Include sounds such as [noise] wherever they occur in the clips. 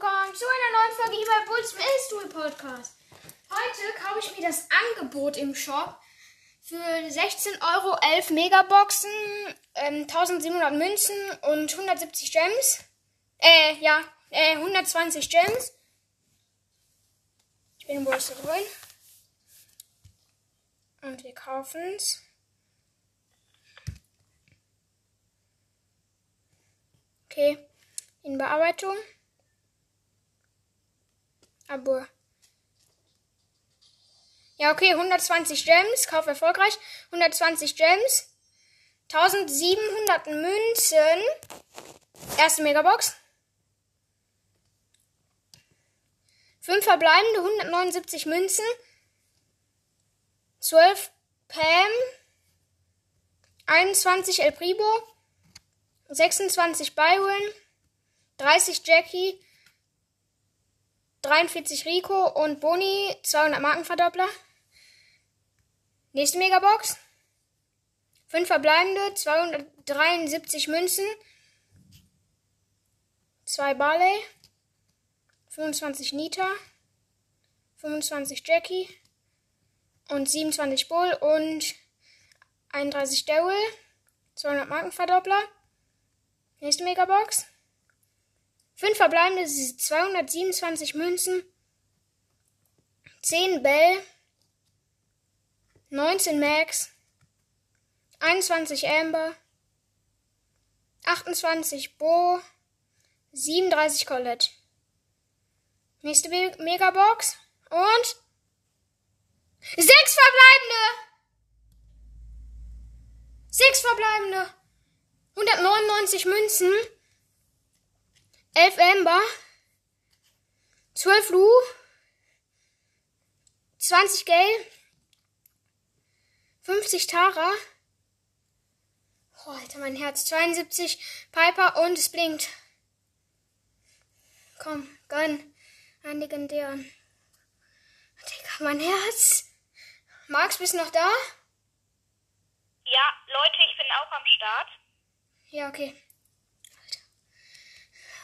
willkommen zu einer neuen Folge hier bei Bulls Mystery Podcast. Heute kaufe ich mir das Angebot im Shop für 16 Euro 11 Megaboxen, ähm, 1700 Münzen und 170 Gems. Äh, ja, äh, 120 Gems. Ich bin im Bulls drin. Und wir kaufen es. Okay, in Bearbeitung. Aber. Ja, okay, 120 Gems, Kauf erfolgreich. 120 Gems. 1700 Münzen. Erste Megabox. 5 verbleibende, 179 Münzen. 12 Pam. 21 El Pribo. 26 Byron. 30 Jackie. 43 Rico und Boni, 200 Markenverdoppler. Nächste Megabox. 5 verbleibende, 273 Münzen. 2 Barley. 25 Nita. 25 Jackie. Und 27 Bull und 31 Daryl. 200 Markenverdoppler. Nächste Megabox. 5 verbleibende 227 Münzen. 10 Bell. 19 Max. 21 Amber. 28 Bo. 37 Colette. Nächste Me Megabox. Und. 6 verbleibende! 6 verbleibende! 199 Münzen. 11 Amber, 12 Lu, 20 Gale, 50 Tara. Oh, Alter, mein Herz. 72 Piper und es blinkt. Komm, gönn. Ein legendären. Digga, mein Herz. Max, bist du noch da? Ja, Leute, ich bin auch am Start. Ja, okay.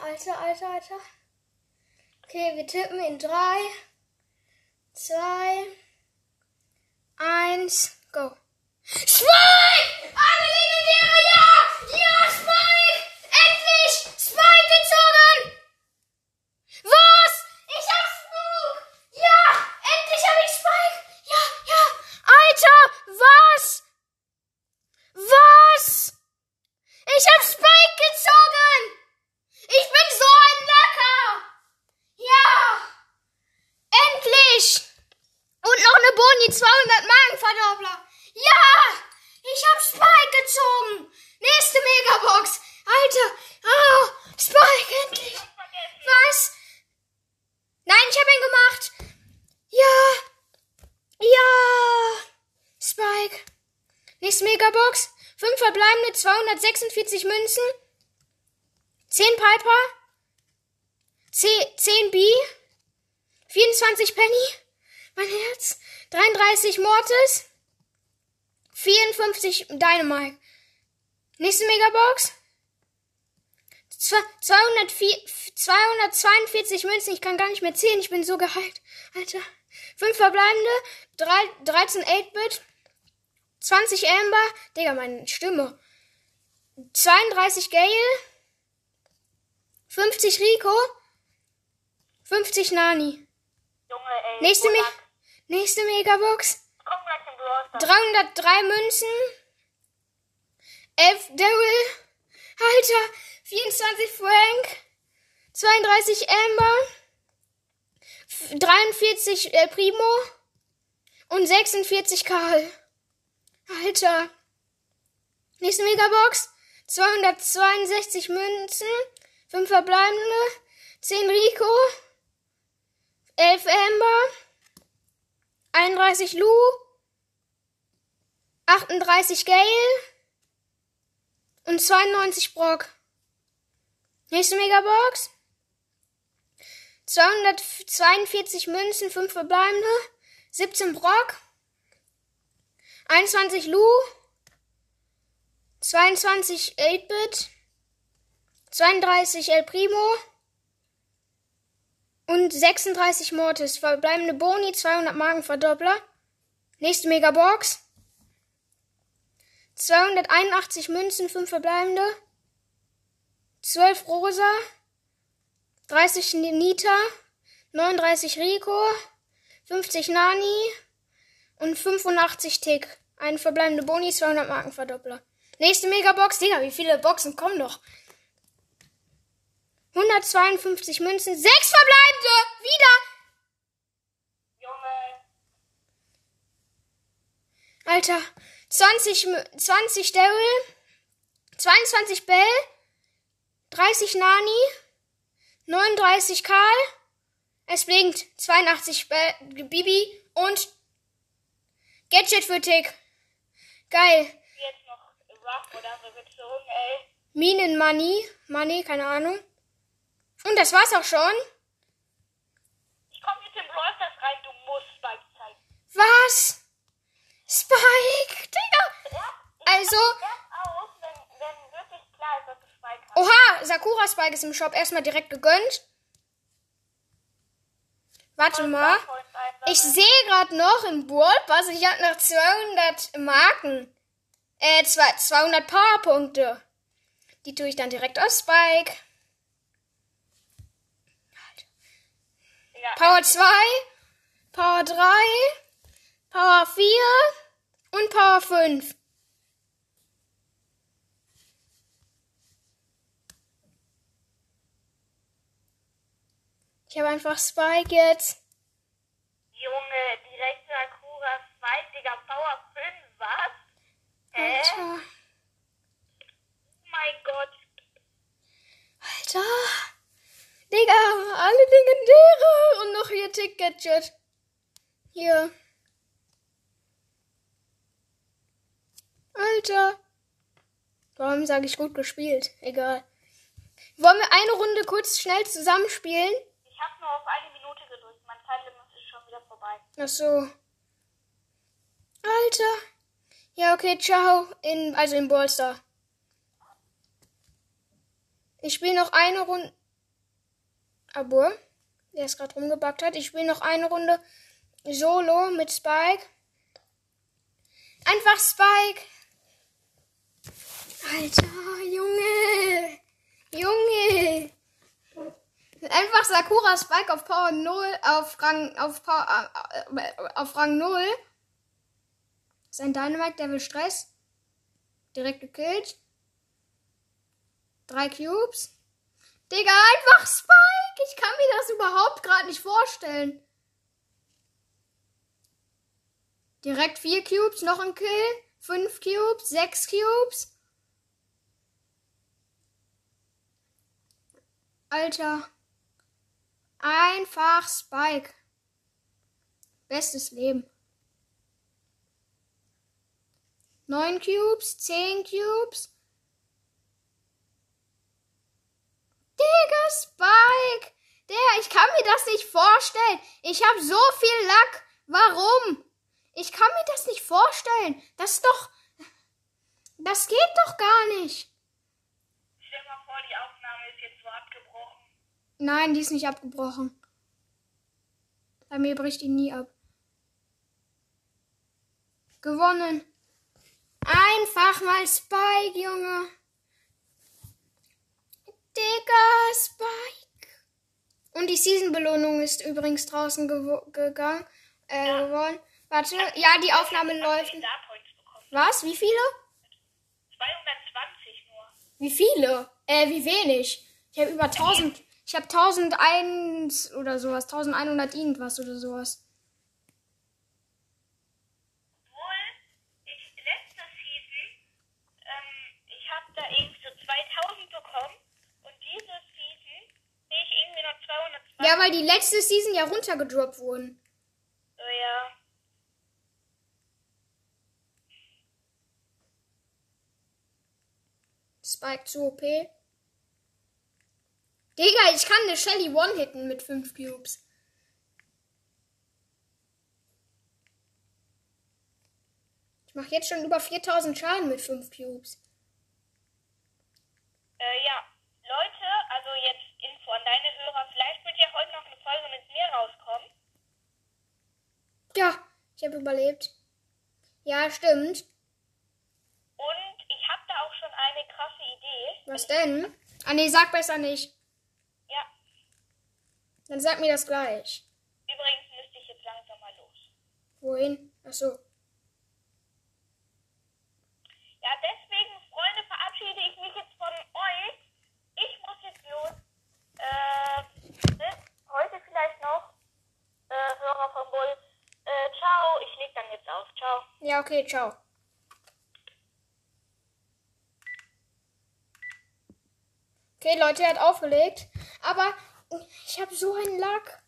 Alter, Alter, Alter. Okay, wir tippen in 3, 2, 1, go. Spike! Eine legendäre, ja! 200 Magen Verdoppler. Ja! Ich hab Spike gezogen. Nächste Megabox. Alter. Oh, Spike endlich. Was? Nein, ich hab ihn gemacht. Ja. Ja. Spike. Nächste Megabox. 5 verbleibende 246 Münzen. 10 Piper. 10 B. 24 Penny mein Herz, 33 Mortis, 54 Dynamite. Nächste Megabox. 204, 242 Münzen, ich kann gar nicht mehr zählen, ich bin so geheilt. Alter. 5 verbleibende, 3, 13 8-Bit, 20 Amber, Digga, meine Stimme. 32 Gale, 50 Rico. 50 Nani. Junge, ey. Nächste, Me Monat, nächste Megabox. komm gleich in Brawl Stars. 303 Münzen. 11 Daryl. Alter. 24 Frank. 32 Amber. F- 43 äh, Primo. Und 46 Karl. Alter. Nächste Megabox. 262 Münzen. 5 verbleibende. 10 Rico. 11 Amber. 31 Lu. 38 Gale. Und 92 Brock. Nächste Megabox. 242 Münzen, 5 verbleibende. 17 Brock. 21 Lu. 22 8-Bit. 32 El Primo. Und 36 Mortis. Verbleibende Boni, 200 Magenverdoppler. Nächste Megabox. 281 Münzen, 5 verbleibende. 12 Rosa. 30 Nita. 39 Rico. 50 Nani. Und 85 Tick. Ein verbleibende Boni, 200 Markenverdoppler. Nächste Megabox. Digga, wie viele Boxen kommen noch? 152 Münzen. 6 verbleibende! Wieder! Junge. Alter, 20, Mü- 20 Daryl, 22 Bell, 30 Nani, 39 Karl, es blinkt 82 Bell, Bibi und Gadget für Tick. Geil. Jetzt noch Rough oder gezogen, ey. Minen Money, Money, keine Ahnung. Und das war's auch schon. Ich komm jetzt in Brawl Stars rein, du musst Spike zeigen. Was? Spike, Digga. Ja, Also, aus, wenn, wenn klar ist, dass du Spike hast. oha, Sakura Spike ist im Shop erstmal direkt gegönnt. Warte mal. Ich sehe gerade noch im Brawl Pass, ich habe noch 200 Marken. Äh, zwei- 200 Powerpunkte. Die tue ich dann direkt auf Spike. Ja, Power 2, Power 3, Power 4 und Power 5. Ich habe einfach Spike jetzt. Junge, direkt Sakura Spike, Digga, Power 5, was? Hä? Alter. Oh mein Gott. Alter. Digga, alle Legendäre. Und noch hier Tick Gadget. Hier. Alter. Warum sage ich gut gespielt? Egal. Wollen wir eine Runde kurz schnell zusammenspielen? Ich hab nur auf eine Minute gedrückt. Mein Zeitlimit ist schon wieder vorbei. Ach so. Alter. Ja, okay, ciao. In, also in Ballstar. Ich spiele noch eine Runde. Aber, der es gerade rumgebackt hat. Ich spiele noch eine Runde Solo mit Spike. Einfach Spike. Alter, Junge. Junge. Einfach Sakura Spike auf Power 0, auf Rang, auf Power, äh, auf Rang 0. Sein Dynamite, der will Stress. Direkt gekillt. Drei Cubes. Digga, einfach Spike. Ich kann mir das überhaupt gerade nicht vorstellen. Direkt vier Cubes, noch ein Kill. Fünf Cubes, sechs Cubes. Alter. Einfach Spike. Bestes Leben. Neun Cubes, zehn Cubes. Digga, Spike. Der, ich kann mir das nicht vorstellen. Ich habe so viel Lack. Warum? Ich kann mir das nicht vorstellen. Das ist doch. Das geht doch gar nicht. Stell mal vor, die Aufnahme ist jetzt so abgebrochen. Nein, die ist nicht abgebrochen. Bei mir bricht die nie ab. Gewonnen. Einfach mal Spike, Junge. Digga, Spike. Und die Season-Belohnung ist übrigens draußen gegangen, äh, geworden. Warte, ja, die Aufnahme läuft. Was? Wie viele? 220 nur. Wie viele? Äh, wie wenig? Ich habe über 1000. Ich habe 1001 oder sowas. 1100 irgendwas oder sowas. Obwohl, ich letzte Season, ähm, ich habe da irgendwie so 2000 bekommen. Und diese Season sehe ich irgendwie noch 220. Ja, weil die letzte Season ja runtergedroppt wurden. So, ja. Spike zu OP. Digga, ich kann eine Shelly One-Hitten mit 5 Cubes. Ich mache jetzt schon über 4000 Schaden mit 5 Cubes. Äh, ja. Leute, also jetzt Info an deine Hörer. Vielleicht wird ja heute noch eine Folge mit mir rauskommen. Ja, ich habe überlebt. Ja, stimmt. Und ich habe da auch schon eine krasse Idee. Was denn? Ah nee, sag besser nicht. Ja. Dann sag mir das gleich. Übrigens müsste ich jetzt langsam mal los. Wohin? Ach so. Äh, bis heute vielleicht noch. Äh, Hörer von Bull. Äh, ciao. Ich leg dann jetzt auf. Ciao. Ja, okay, ciao. Okay, Leute, er hat aufgelegt. Aber ich habe so einen Lack.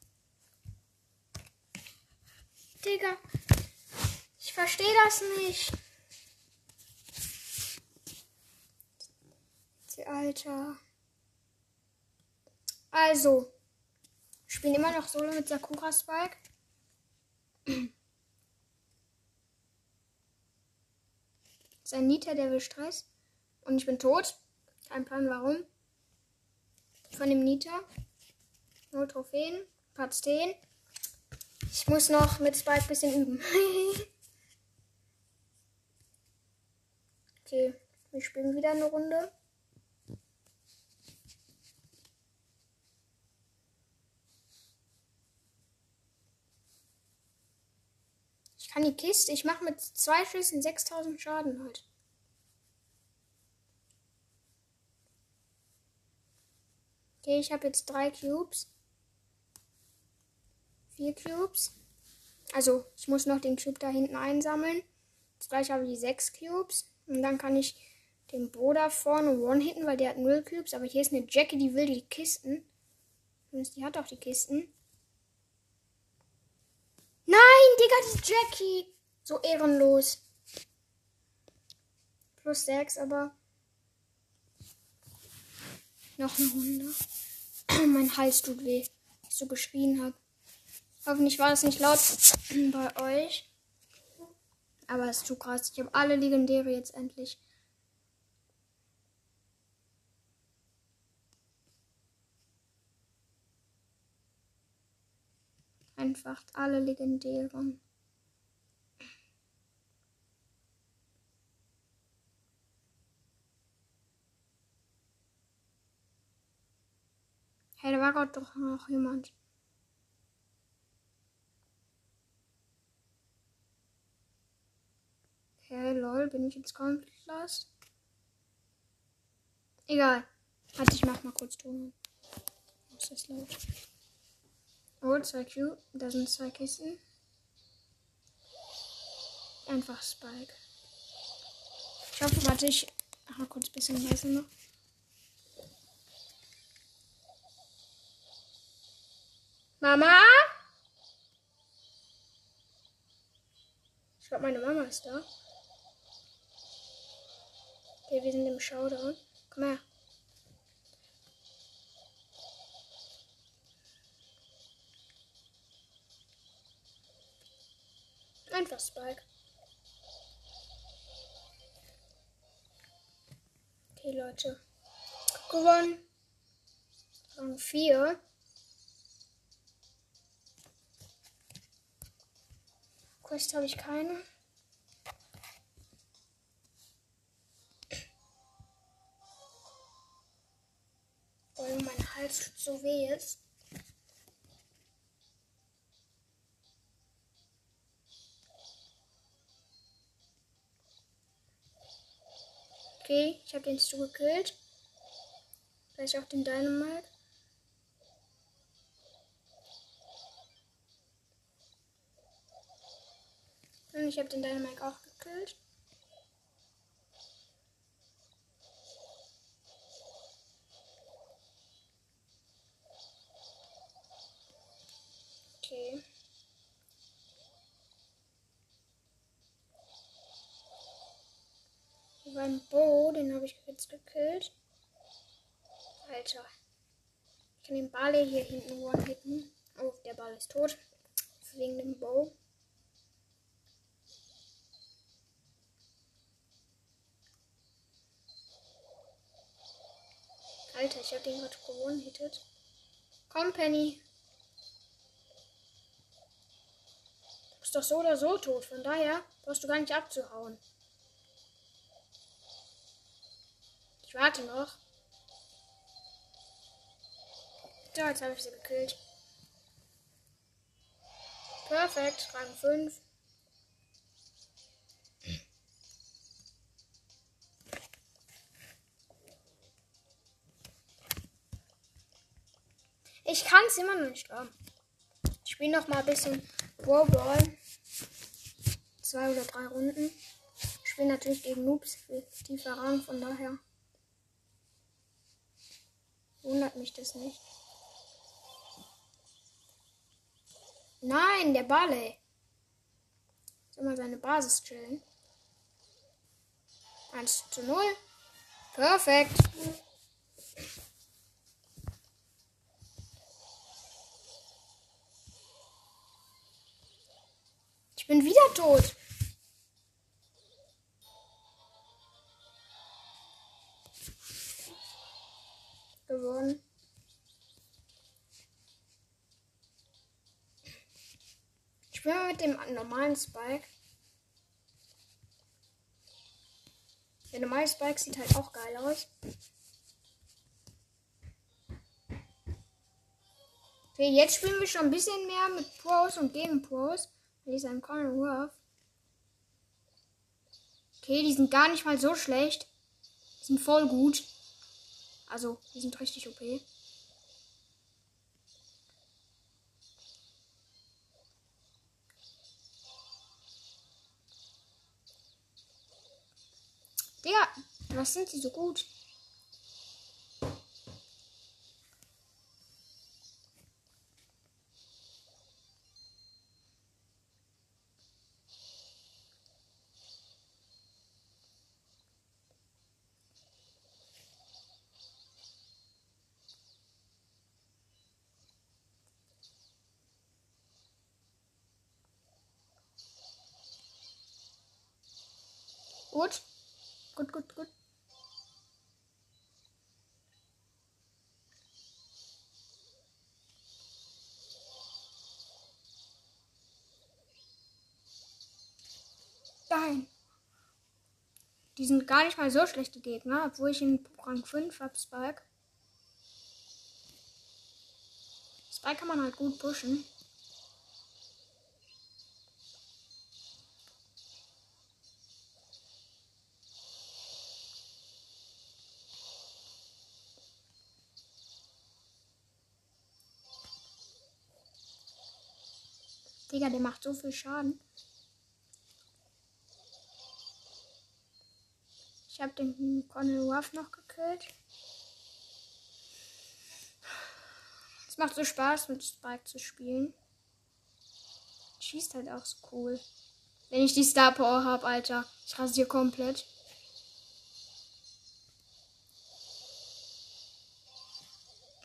Digga. Ich verstehe das nicht. Alter. Also. Ich spiele immer noch Solo mit Sakura Spike. Das ist ein Nita, der will Stress. Und ich bin tot. Kein Plan warum. Von dem Nita. Null Trophäen. Platz 10. Ich muss noch mit Spike ein bisschen üben. [laughs] okay, wir spielen wieder eine Runde. Kann die Kiste, ich mache mit zwei Schüssen 6000 Schaden halt. Okay, ich habe jetzt drei Cubes. Vier Cubes. Also, ich muss noch den Cube da hinten einsammeln. Jetzt gleich habe ich sechs Cubes. Und dann kann ich den Bruder vorne one-hitten, weil der hat null Cubes. Aber hier ist eine Jackie, die will die Kisten. Die hat auch die Kisten. Nein, Digga, das ist Jackie. So ehrenlos. Plus sechs, aber. Noch eine Runde. [clears throat] mein Hals tut weh, weil ich so geschrien habe. Hoffentlich war das nicht laut [clears throat] bei euch. Aber es ist zu krass. Ich habe alle Legendäre jetzt endlich. Einfach alle Legendären. Hey, da war doch noch jemand. Okay, lol, bin ich jetzt komplett lost? Egal. Warte, ich mach mal kurz Ton. Ist das laut? Oh, zwei Q. Da sind zwei Kisten. Einfach Spike. Ich hoffe, warte, ich mach mal kurz ein bisschen leiser noch. Mama? Ich glaube, meine Mama ist da. Okay, wir sind im Showdown. Komm her. Einfach Spike. Okay, Leute. Gewonnen. Rang 4. Quest habe ich keine. Weil mein Hals so weh ist. Okay, ich habe den Stu gekillt. Vielleicht auch den Dynamite. Und ich habe den Dynamite auch gekillt. Okay. Hier war ein Bo, den habe ich jetzt gekillt. Alter. Ich kann den Barley hier hinten one-hitten. Oh, der Ball ist tot. Wegen dem Bow. Alter, ich habe den gerade gewonnen-hittet. Komm, Penny. Du bist doch so oder so tot. Von daher brauchst du gar nicht abzuhauen. Ich warte noch. So, jetzt habe ich sie gekillt. Perfekt, Rang 5. Ich kann es immer noch nicht haben. Ich spiele noch mal ein bisschen Brawl Ball. Zwei oder drei Runden. Ich spiele natürlich gegen Noobs tiefer Rang, von daher wundert mich das nicht. Nein, der Barley. Soll mal seine Basis chillen. 1 zu 0. Perfekt. Ich bin wieder tot. Gewonnen. Ich spiele mal mit dem normalen Spike. Der normale Spike sieht halt auch geil aus. Okay, jetzt spielen wir schon ein bisschen mehr mit Pros und gegen Pros. Hier ist ein Ruff. Okay, die sind gar nicht mal so schlecht. Die sind voll gut. Also, die sind richtig OP. Digga, was sind die so? Gut. Gut, gut, gut. Nein. Die sind gar nicht mal so schlechte Gegner, obwohl ich in Rang 5 habe, Spike. Spike kann man halt gut pushen. Digga, der macht so viel Schaden. Ich habe den Conal Ruff noch gekillt. Es macht so Spaß, mit Spike zu spielen. Schießt halt auch so cool. Wenn ich die Star Power habe, Alter. Ich rasiere komplett.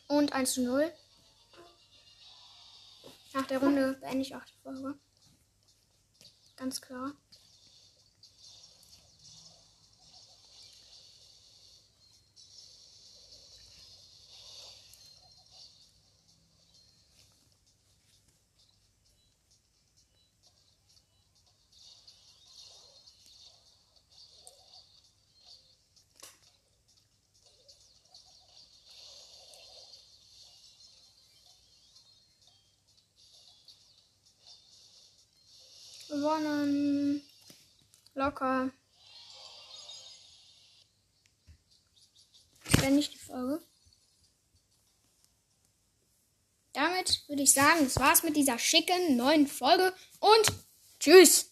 Und 1 zu 0. Nach der Runde beende ich auch die Folge. Ganz klar. Gewonnen. Locker. Wenn nicht die Folge. Damit würde ich sagen, das war's mit dieser schicken neuen Folge und tschüss.